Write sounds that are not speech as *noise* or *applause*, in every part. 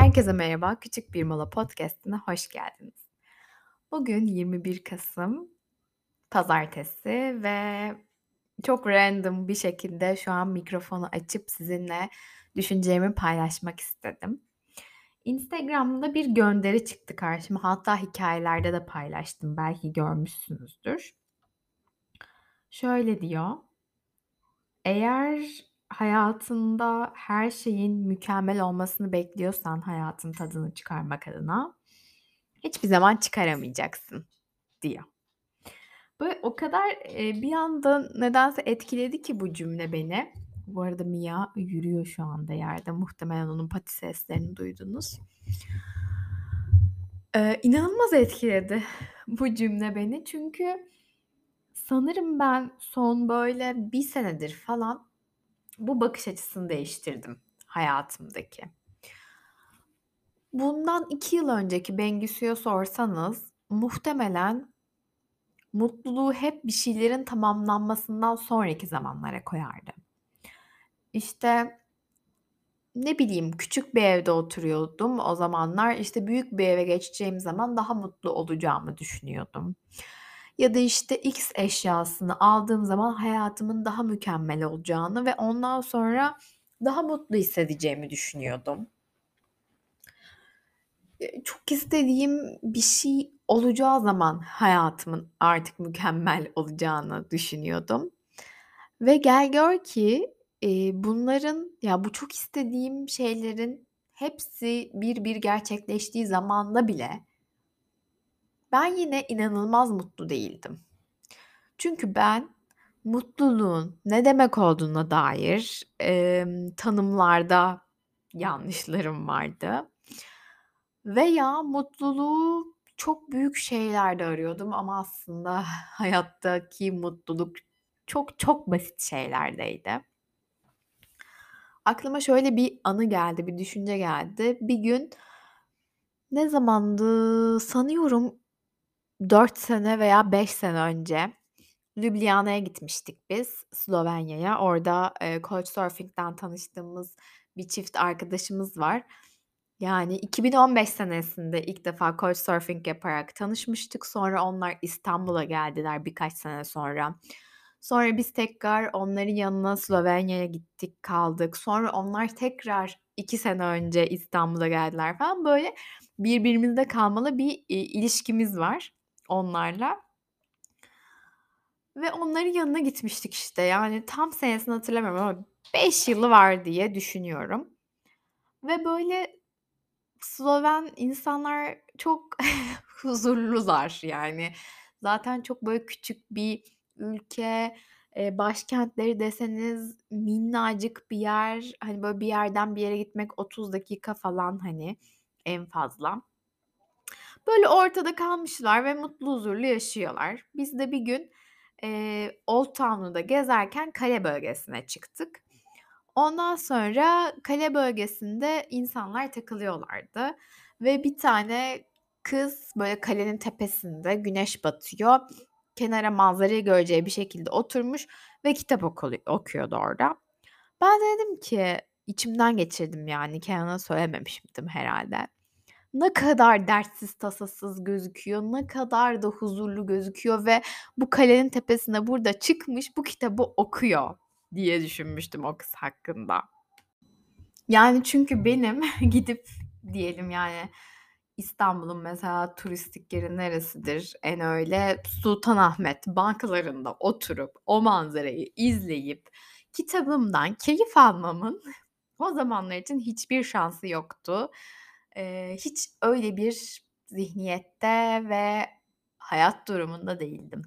Herkese merhaba, Küçük Bir Mola Podcast'ine hoş geldiniz. Bugün 21 Kasım, pazartesi ve çok random bir şekilde şu an mikrofonu açıp sizinle düşüncelerimi paylaşmak istedim. Instagram'da bir gönderi çıktı karşıma. Hatta hikayelerde de paylaştım. Belki görmüşsünüzdür. Şöyle diyor. Eğer hayatında her şeyin mükemmel olmasını bekliyorsan hayatın tadını çıkarmak adına hiçbir zaman çıkaramayacaksın diyor. Böyle o kadar e, bir anda nedense etkiledi ki bu cümle beni. Bu arada Mia yürüyor şu anda yerde. Muhtemelen onun pati seslerini duydunuz. Ee, inanılmaz etkiledi bu cümle beni. Çünkü sanırım ben son böyle bir senedir falan bu bakış açısını değiştirdim hayatımdaki. Bundan iki yıl önceki Bengüsü'ye sorsanız muhtemelen mutluluğu hep bir şeylerin tamamlanmasından sonraki zamanlara koyardı. İşte ne bileyim küçük bir evde oturuyordum o zamanlar işte büyük bir eve geçeceğim zaman daha mutlu olacağımı düşünüyordum. Ya da işte X eşyasını aldığım zaman hayatımın daha mükemmel olacağını ve ondan sonra daha mutlu hissedeceğimi düşünüyordum. Çok istediğim bir şey olacağı zaman hayatımın artık mükemmel olacağını düşünüyordum. Ve gel gör ki Eee, bunların ya, bu çok istediğim şeylerin hepsi bir bir gerçekleştiği zamanda bile ben yine inanılmaz mutlu değildim. Çünkü ben mutluluğun ne demek olduğuna dair, emm, tanımlarda yanlışlarım vardı veya mutluluğu çok büyük şeylerde arıyordum ama aslında *laughs* hayattaki mutluluk çok çok basit şeylerdeydi. Aklıma şöyle bir anı geldi, bir düşünce geldi. Bir gün ne zamandı? Sanıyorum 4 sene veya 5 sene önce Ljubljana'ya gitmiştik biz, Slovenya'ya. Orada, eee, Couchsurfing'den tanıştığımız bir çift arkadaşımız var. Yani 2015 senesinde ilk defa Couchsurfing yaparak tanışmıştık. Sonra onlar İstanbul'a geldiler birkaç sene sonra. Sonra biz tekrar onların yanına Slovenya'ya gittik, kaldık. Sonra onlar tekrar 2 sene önce İstanbul'a geldiler falan. Böyle birbirimizde kalmalı bir, iii, ilişkimiz var onlarla. Ve onların yanına gitmiştik işte. Yani tam senesini hatırlamıyorum ama 5 yılı var diye düşünüyorum. Ve böyle Sloven insanlar çok *laughs* huzurlular yani. Zaten çok böyle küçük bir ülke, eee, başkentleri deseniz minnacık bir yer. Hani, böyle bir yerden bir yere gitmek 30 dakika falan, hani, en fazla. Böyle ortada kalmışlar ve mutlu huzurlu yaşıyorlar. Biz de bir gün, eee, Old Town'u gezerken kale bölgesine çıktık. Ondan sonra kale bölgesinde insanlar takılıyorlardı ve bir tane kız, böyle, kalenin tepesinde güneş batıyor, kenara manzarayı göreceği bir şekilde oturmuş ve kitap okuyordu orada. Ben de dedim ki içimden geçirdim yani kendime söylememiştim herhâlde. Ne kadar dertsiz tasasız gözüküyor, ne kadar da huzurlu gözüküyor ve bu kalenin tepesine burada çıkmış bu kitabı okuyor diye düşünmüştüm o kız hakkında. Yani çünkü benim *laughs* gidip diyelim yani İstanbul'un mesela turistik yeri neresidir? En öyle Sultanahmet banklarında oturup o manzarayı izleyip kitabımdan keyif almamın *laughs* o zamanlar için hiçbir şansı yoktu. Eee, hiç öyle bir zihniyette ve hayat durumunda değildim.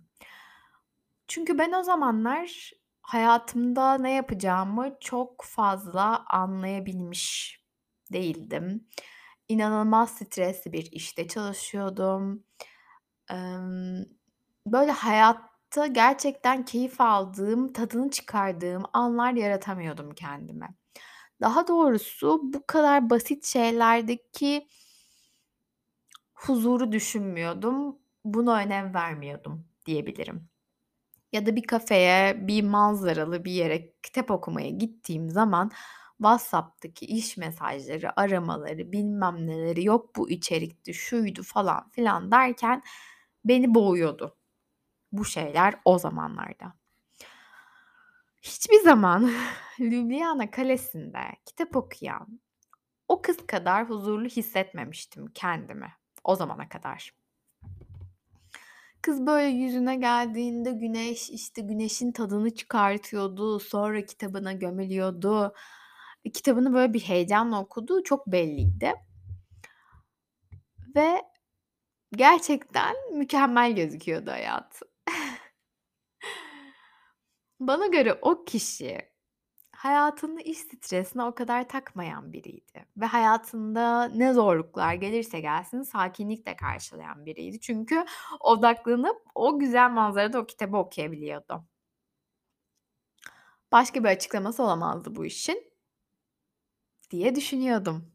Çünkü ben o zamanlar hayatımda ne yapacağımı çok fazla anlayabilmiş değildim. İnanılmaz stresli bir işte çalışıyordum. Böyle hayatta gerçekten keyif aldığım, tadını çıkardığım anlar yaratamıyordum kendime. Daha doğrusu bu kadar basit şeylerdeki huzuru düşünmüyordum. Buna önem vermiyordum diyebilirim. Ya da bir kafeye, bir manzaralı bir yere kitap okumaya gittiğim zaman WhatsApp'taki iş mesajları, aramaları, bilmem neleri, yok bu içerikti, şuydu falan filan derken beni boğuyordu bu şeyler o zamanlarda. Hiçbir zaman *laughs* Lüblyana Kalesi'nde kitap okuyan o kız kadar huzurlu hissetmemiştim kendimi o zamana kadar. Kız böyle yüzüne geldiğinde güneş, işte, güneşin tadını çıkartıyordu, sonra kitabına gömülüyordu. Kitabını böyle bir heyecanla okuduğu çok belliydi. Ve gerçekten mükemmel gözüküyordu hayatı. Bana göre o kişi hayatını iş stresine o kadar takmayan biriydi ve hayatında ne zorluklar gelirse gelsin sakinlikle karşılayan biriydi. Çünkü odaklanıp o güzel manzarada o kitabı okuyabiliyordu. Başka bir açıklaması olamazdı bu işin diye düşünüyordum.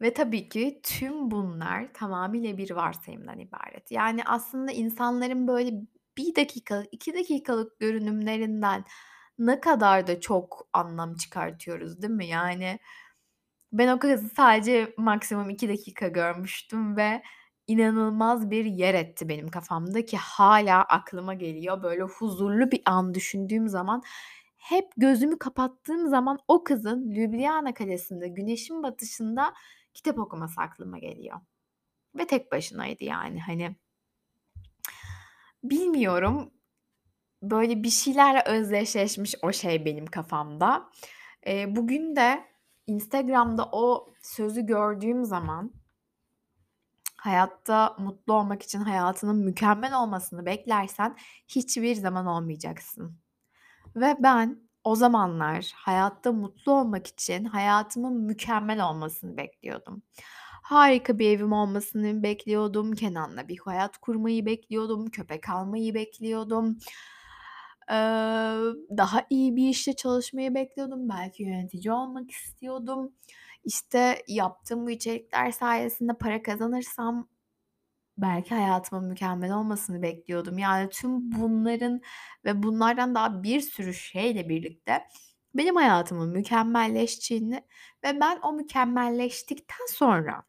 Ve tabii ki tüm bunlar tamamıyla bir varsayımdan ibaret. Yani aslında insanların böyle 1 dakikalık, 2 dakikalık görünümlerinden ne kadar da çok anlam çıkartıyoruz, değil mi? Yani ben o kızı sadece maksimum 2 dakika görmüştüm ve inanılmaz bir yer etti benim kafamda ki hâlâ aklıma geliyor. Böyle huzurlu bir an düşündüğüm zaman hep gözümü kapattığım zaman o kızın Lüblyana Kalesi'nde güneşin batışında kitap okuması aklıma geliyor. Ve tek başınaydı yani hani. Bilmiyorum, böyle bir şeylerle özdeşleşmiş o şey benim kafamda. Eee, bugün de Instagram'da o sözü gördüğüm zaman hayatta mutlu olmak için hayatının mükemmel olmasını beklersen hiçbir zaman olmayacaksın. Ve ben o zamanlar hayatta mutlu olmak için hayatımın mükemmel olmasını bekliyordum. Harika bir evim olmasını bekliyordum, Kenan'la bir hayat kurmayı bekliyordum, köpek almayı bekliyordum. Eee, daha iyi bir işte çalışmayı bekliyordum, belki yönetici olmak istiyordum. İşte, yaptığım bu içerikler sayesinde para kazanırsam belki hayatımın mükemmel olmasını bekliyordum. Yani tüm bunların ve bunlardan daha bir sürü şeyle birlikte benim hayatımın mükemmelleşeceğini ve ben o mükemmelleştikten sonra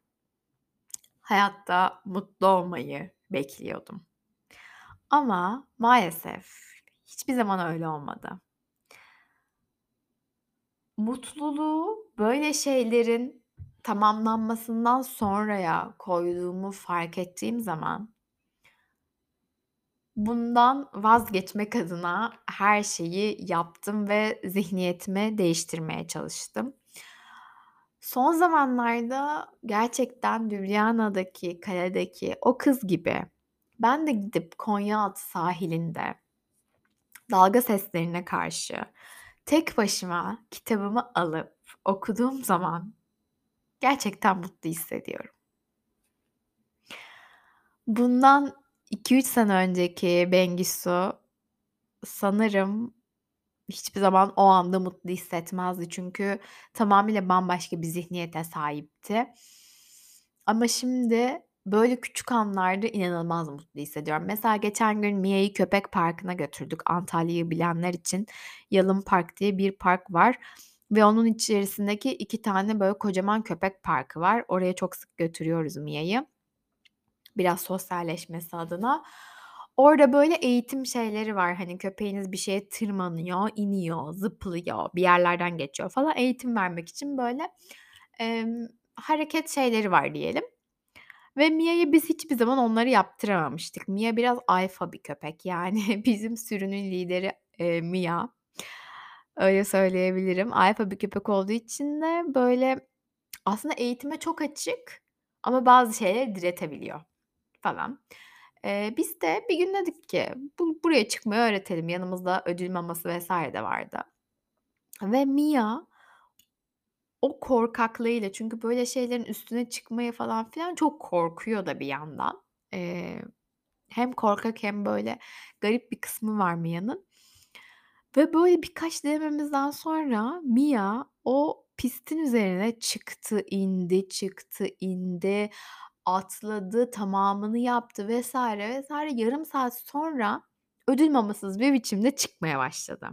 hayatta mutlu olmayı bekliyordum. Ama maalesef hiçbir zaman öyle olmadı. Mutluluğu böyle şeylerin tamamlanmasından sonraya koyduğumu fark ettiğim zaman bundan vazgeçmek adına her şeyi yaptım ve zihniyetimi değiştirmeye çalıştım. Son zamanlarda gerçekten Lübnyana'daki, kaledeki o kız gibi ben de gidip Konyaaltı sahilinde dalga seslerine karşı tek başıma kitabımı alıp okuduğum zaman gerçekten mutlu hissediyorum. Bundan 2-3 sene önceki Bengisu sanırım hiçbir zaman o anda mutlu hissetmezdi. Çünkü tamamıyla bambaşka bir zihniyete sahipti. Ama şimdi böyle küçük anlarda inanılmaz mutlu hissediyorum. Mesela geçen gün Mia'yı köpek parkına götürdük. Antalya'yı bilenler için Yalın Park diye bir park var ve onun içerisindeki 2 tane böyle kocaman köpek parkı var. Oraya çok sık götürüyoruz Mia'yı. Biraz sosyalleşmesi adına. Orada böyle eğitim şeyleri var. Hani köpeğiniz bir şeye tırmanıyor, iniyor, zıplıyor, bir yerlerden geçiyor falan. Eğitim vermek için böyle, emm, hareket şeyleri var diyelim. Ve Mia'ya biz hiçbir zaman onları yaptıramamıştık. Mia biraz alfa bir köpek. Yani *laughs* bizim sürünün lideri, eee, Mia. Öyle söyleyebilirim. Alfa bir köpek olduğu için de böyle aslında eğitime çok açık ama bazı şeyleri diretebiliyor falan. Eee, biz de bir gün dedik ki bu buraya çıkmayı öğretelim. Yanımızda ödül maması vs. de vardı. Ve Mia o korkaklığıyla çünkü böyle şeylerin üstüne çıkmaya falan filan çok korkuyor da bir yandan. Eee, hem korkak hem böyle garip bir kısmı var Mia'nın. Ve böyle birkaç denememizden sonra Mia o pistin üzerine çıktı, indi, çıktı, indi, atladı, tamamını yaptı vs. vs. Yarım saat sonra ödül mamasız bir biçimde çıkmaya başladı.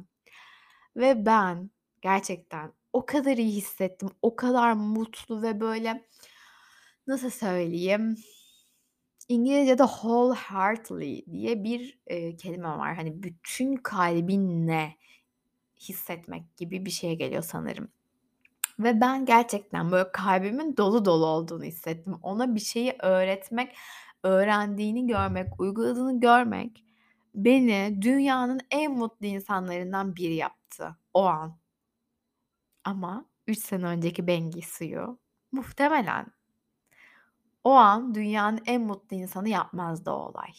Ve ben gerçekten o kadar iyi hissettim, o kadar mutlu ve böyle, nasıl söyleyeyim, İngilizce'de wholeheartedly diye bir, eee, kelime var. Hani, bütün kalbinle hissetmek gibi bir şeye geliyor sanırım. Ve ben gerçekten, böyle, kalbimin dolu dolu olduğunu hissettim. Ona bir şeyi öğretmek, öğrendiğini görmek, uyguladığını görmek beni dünyanın en mutlu insanlarından biri yaptı o an. Ama 3 sene önceki Bengisu'yu muhtemelen o an dünyanın en mutlu insanı yapmazdı o olay.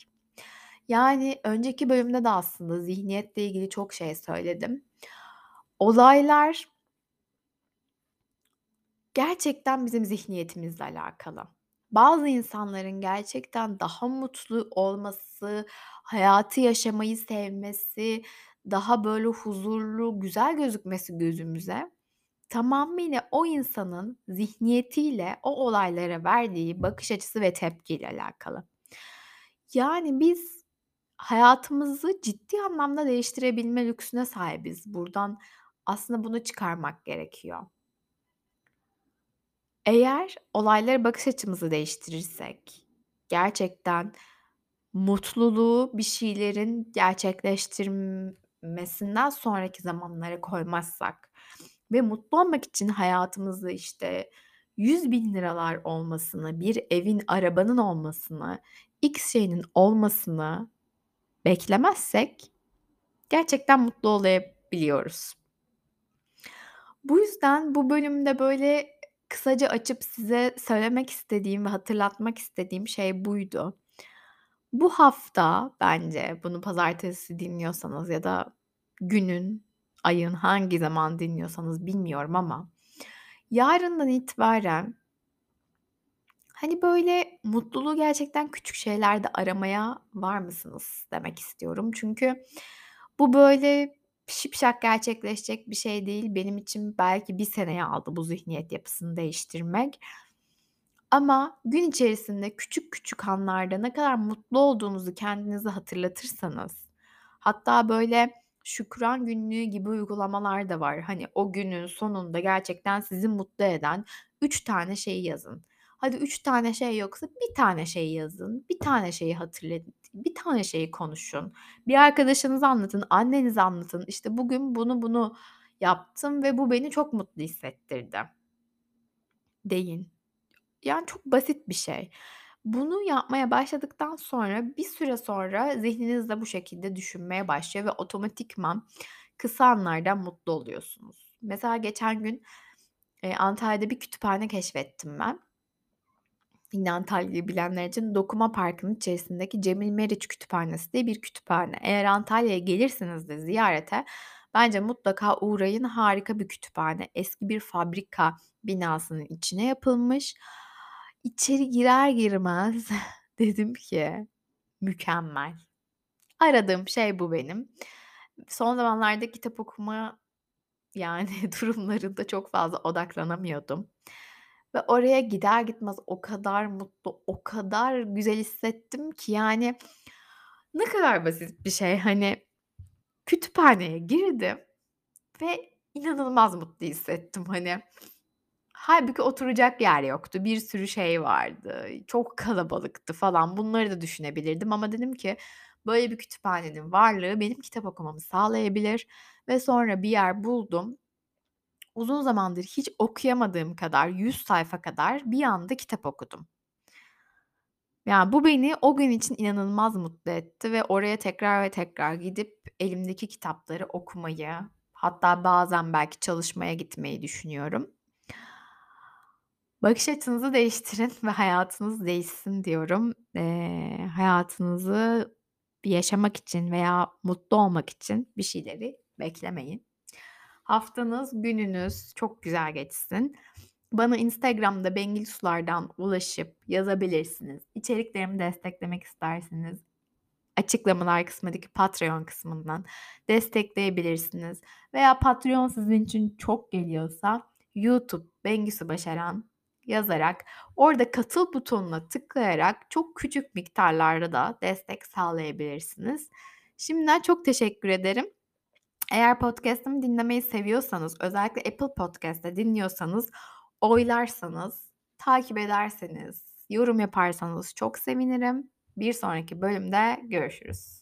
Yani, önceki bölümde de aslında zihniyetle ilgili çok şey söyledim. Olaylar gerçekten bizim zihniyetimizle alakalı. Bazı insanların gerçekten daha mutlu olması, hayatı yaşamayı sevmesi, daha böyle huzurlu, güzel gözükmesi gözümüze tamamıyla o insanın zihniyetiyle o olaylara verdiği bakış açısı ve tepkiyle alakalı. Yani biz hayatımızı ciddi anlamda değiştirebilme lüksüne sahibiz. Buradan aslında bunu çıkarmak gerekiyor. Eğer olaylara bakış açımızı değiştirirsek, gerçekten mutluluğu bir şeylerin gerçekleştirmesinden sonraki zamanlara koymazsak ve mutlu olmak için hayatımızda, işte, ₺100.000'lar olmasını, bir evin, arabanın olmasını, X şeyinin olmasını beklemezsek gerçekten mutlu olabiliyoruz. Bu yüzden bu bölümde, böyle, kısaca açıp size söylemek istediğim ve hatırlatmak istediğim şey buydu. Bu hafta bence bunu pazartesi dinliyorsanız ya da günün, ayın hangi zaman dinliyorsanız bilmiyorum ama yarından itibaren hani, böyle, mutluluğu gerçekten küçük şeylerde aramaya var mısınız demek istiyorum. Çünkü bu, böyle, şipşak gerçekleşecek bir şey değil. Benim için belki 1 seneyi aldı bu zihniyet yapısını değiştirmek. Ama gün içerisinde küçük küçük anlarda ne kadar mutlu olduğunuzu kendinize hatırlatırsanız, hatta, böyle, şükran günlüğü gibi uygulamalar da var. Hani, o günün sonunda gerçekten sizi mutlu eden 3 tane şeyi yazın. Hadi 3 tane şey yoksa 1 tane şey yazın, 1 tane şeyi hatırlayın, 1 tane şeyi konuşun. Bir arkadaşınıza anlatın, annenize anlatın. İşte, bugün bunu bunu yaptım ve bu beni çok mutlu hissettirdi deyin. Yani, çok basit bir şey. Bunu yapmaya başladıktan sonra bir süre sonra zihniniz de bu şekilde düşünmeye başlıyor ve otomatikman kısa anlardan mutlu oluyorsunuz. Mesela geçen gün, eee, Antalya'da bir kütüphane keşfettim ben. Yine Antalya'yı bilenler için Dokuma Parkı'nın içerisindeki Cemil Meriç Kütüphanesi diye bir kütüphane. Eğer Antalya'ya gelirseniz de ziyarete bence mutlaka uğrayın. Harika bir kütüphane. Eski bir fabrika binasının içine yapılmış. İçeri girer girmez *laughs* dedim ki mükemmel. Aradığım şey bu benim. Son zamanlarda kitap okuma, *laughs* yani, durumlarında çok fazla odaklanamıyordum ve oraya gider gitmez o kadar mutlu, o kadar güzel hissettim ki, yani, ne kadar basit bir şey. Hani, kütüphaneye girdim ve inanılmaz mutlu hissettim, hani. Hâlbuki oturacak yer yoktu. Bir sürü şey vardı. Çok kalabalıktı falan. Bunları da düşünebilirdim ama dedim ki böyle bir kütüphanenin varlığı benim kitap okumamı sağlayabilir ve sonra bir yer buldum. Uzun zamandır hiç okuyamadığım kadar, 100 sayfa kadar bir anda kitap okudum. Ya, bu beni o gün için inanılmaz mutlu etti ve oraya tekrar ve tekrar gidip elimdeki kitapları okumayı, hatta bazen belki çalışmaya gitmeyi düşünüyorum. Bakış açınızı değiştirin ve hayatınız değişsin diyorum. Eee, hayatınızı yaşamak için veya mutlu olmak için bir şeyleri beklemeyin. Haftanız, gününüz çok güzel geçsin. Bana Instagram'da Bengisular'dan ulaşıp yazabilirsiniz. İçeriklerimi desteklemek isterseniz açıklamalar kısmındaki Patreon kısmından destekleyebilirsiniz veya Patreon sizin için çok geliyorsa YouTube Bengisu Başaran yazarak orada katıl butonuna tıklayarak çok küçük miktarlarda da destek sağlayabilirsiniz. Şimdiden çok teşekkür ederim. Eğer podcast'imi dinlemeyi seviyorsanız, özellikle Apple Podcast'te dinliyorsanız, oylarsanız, takip ederseniz, yorum yaparsanız çok sevinirim. Bir sonraki bölümde görüşürüz.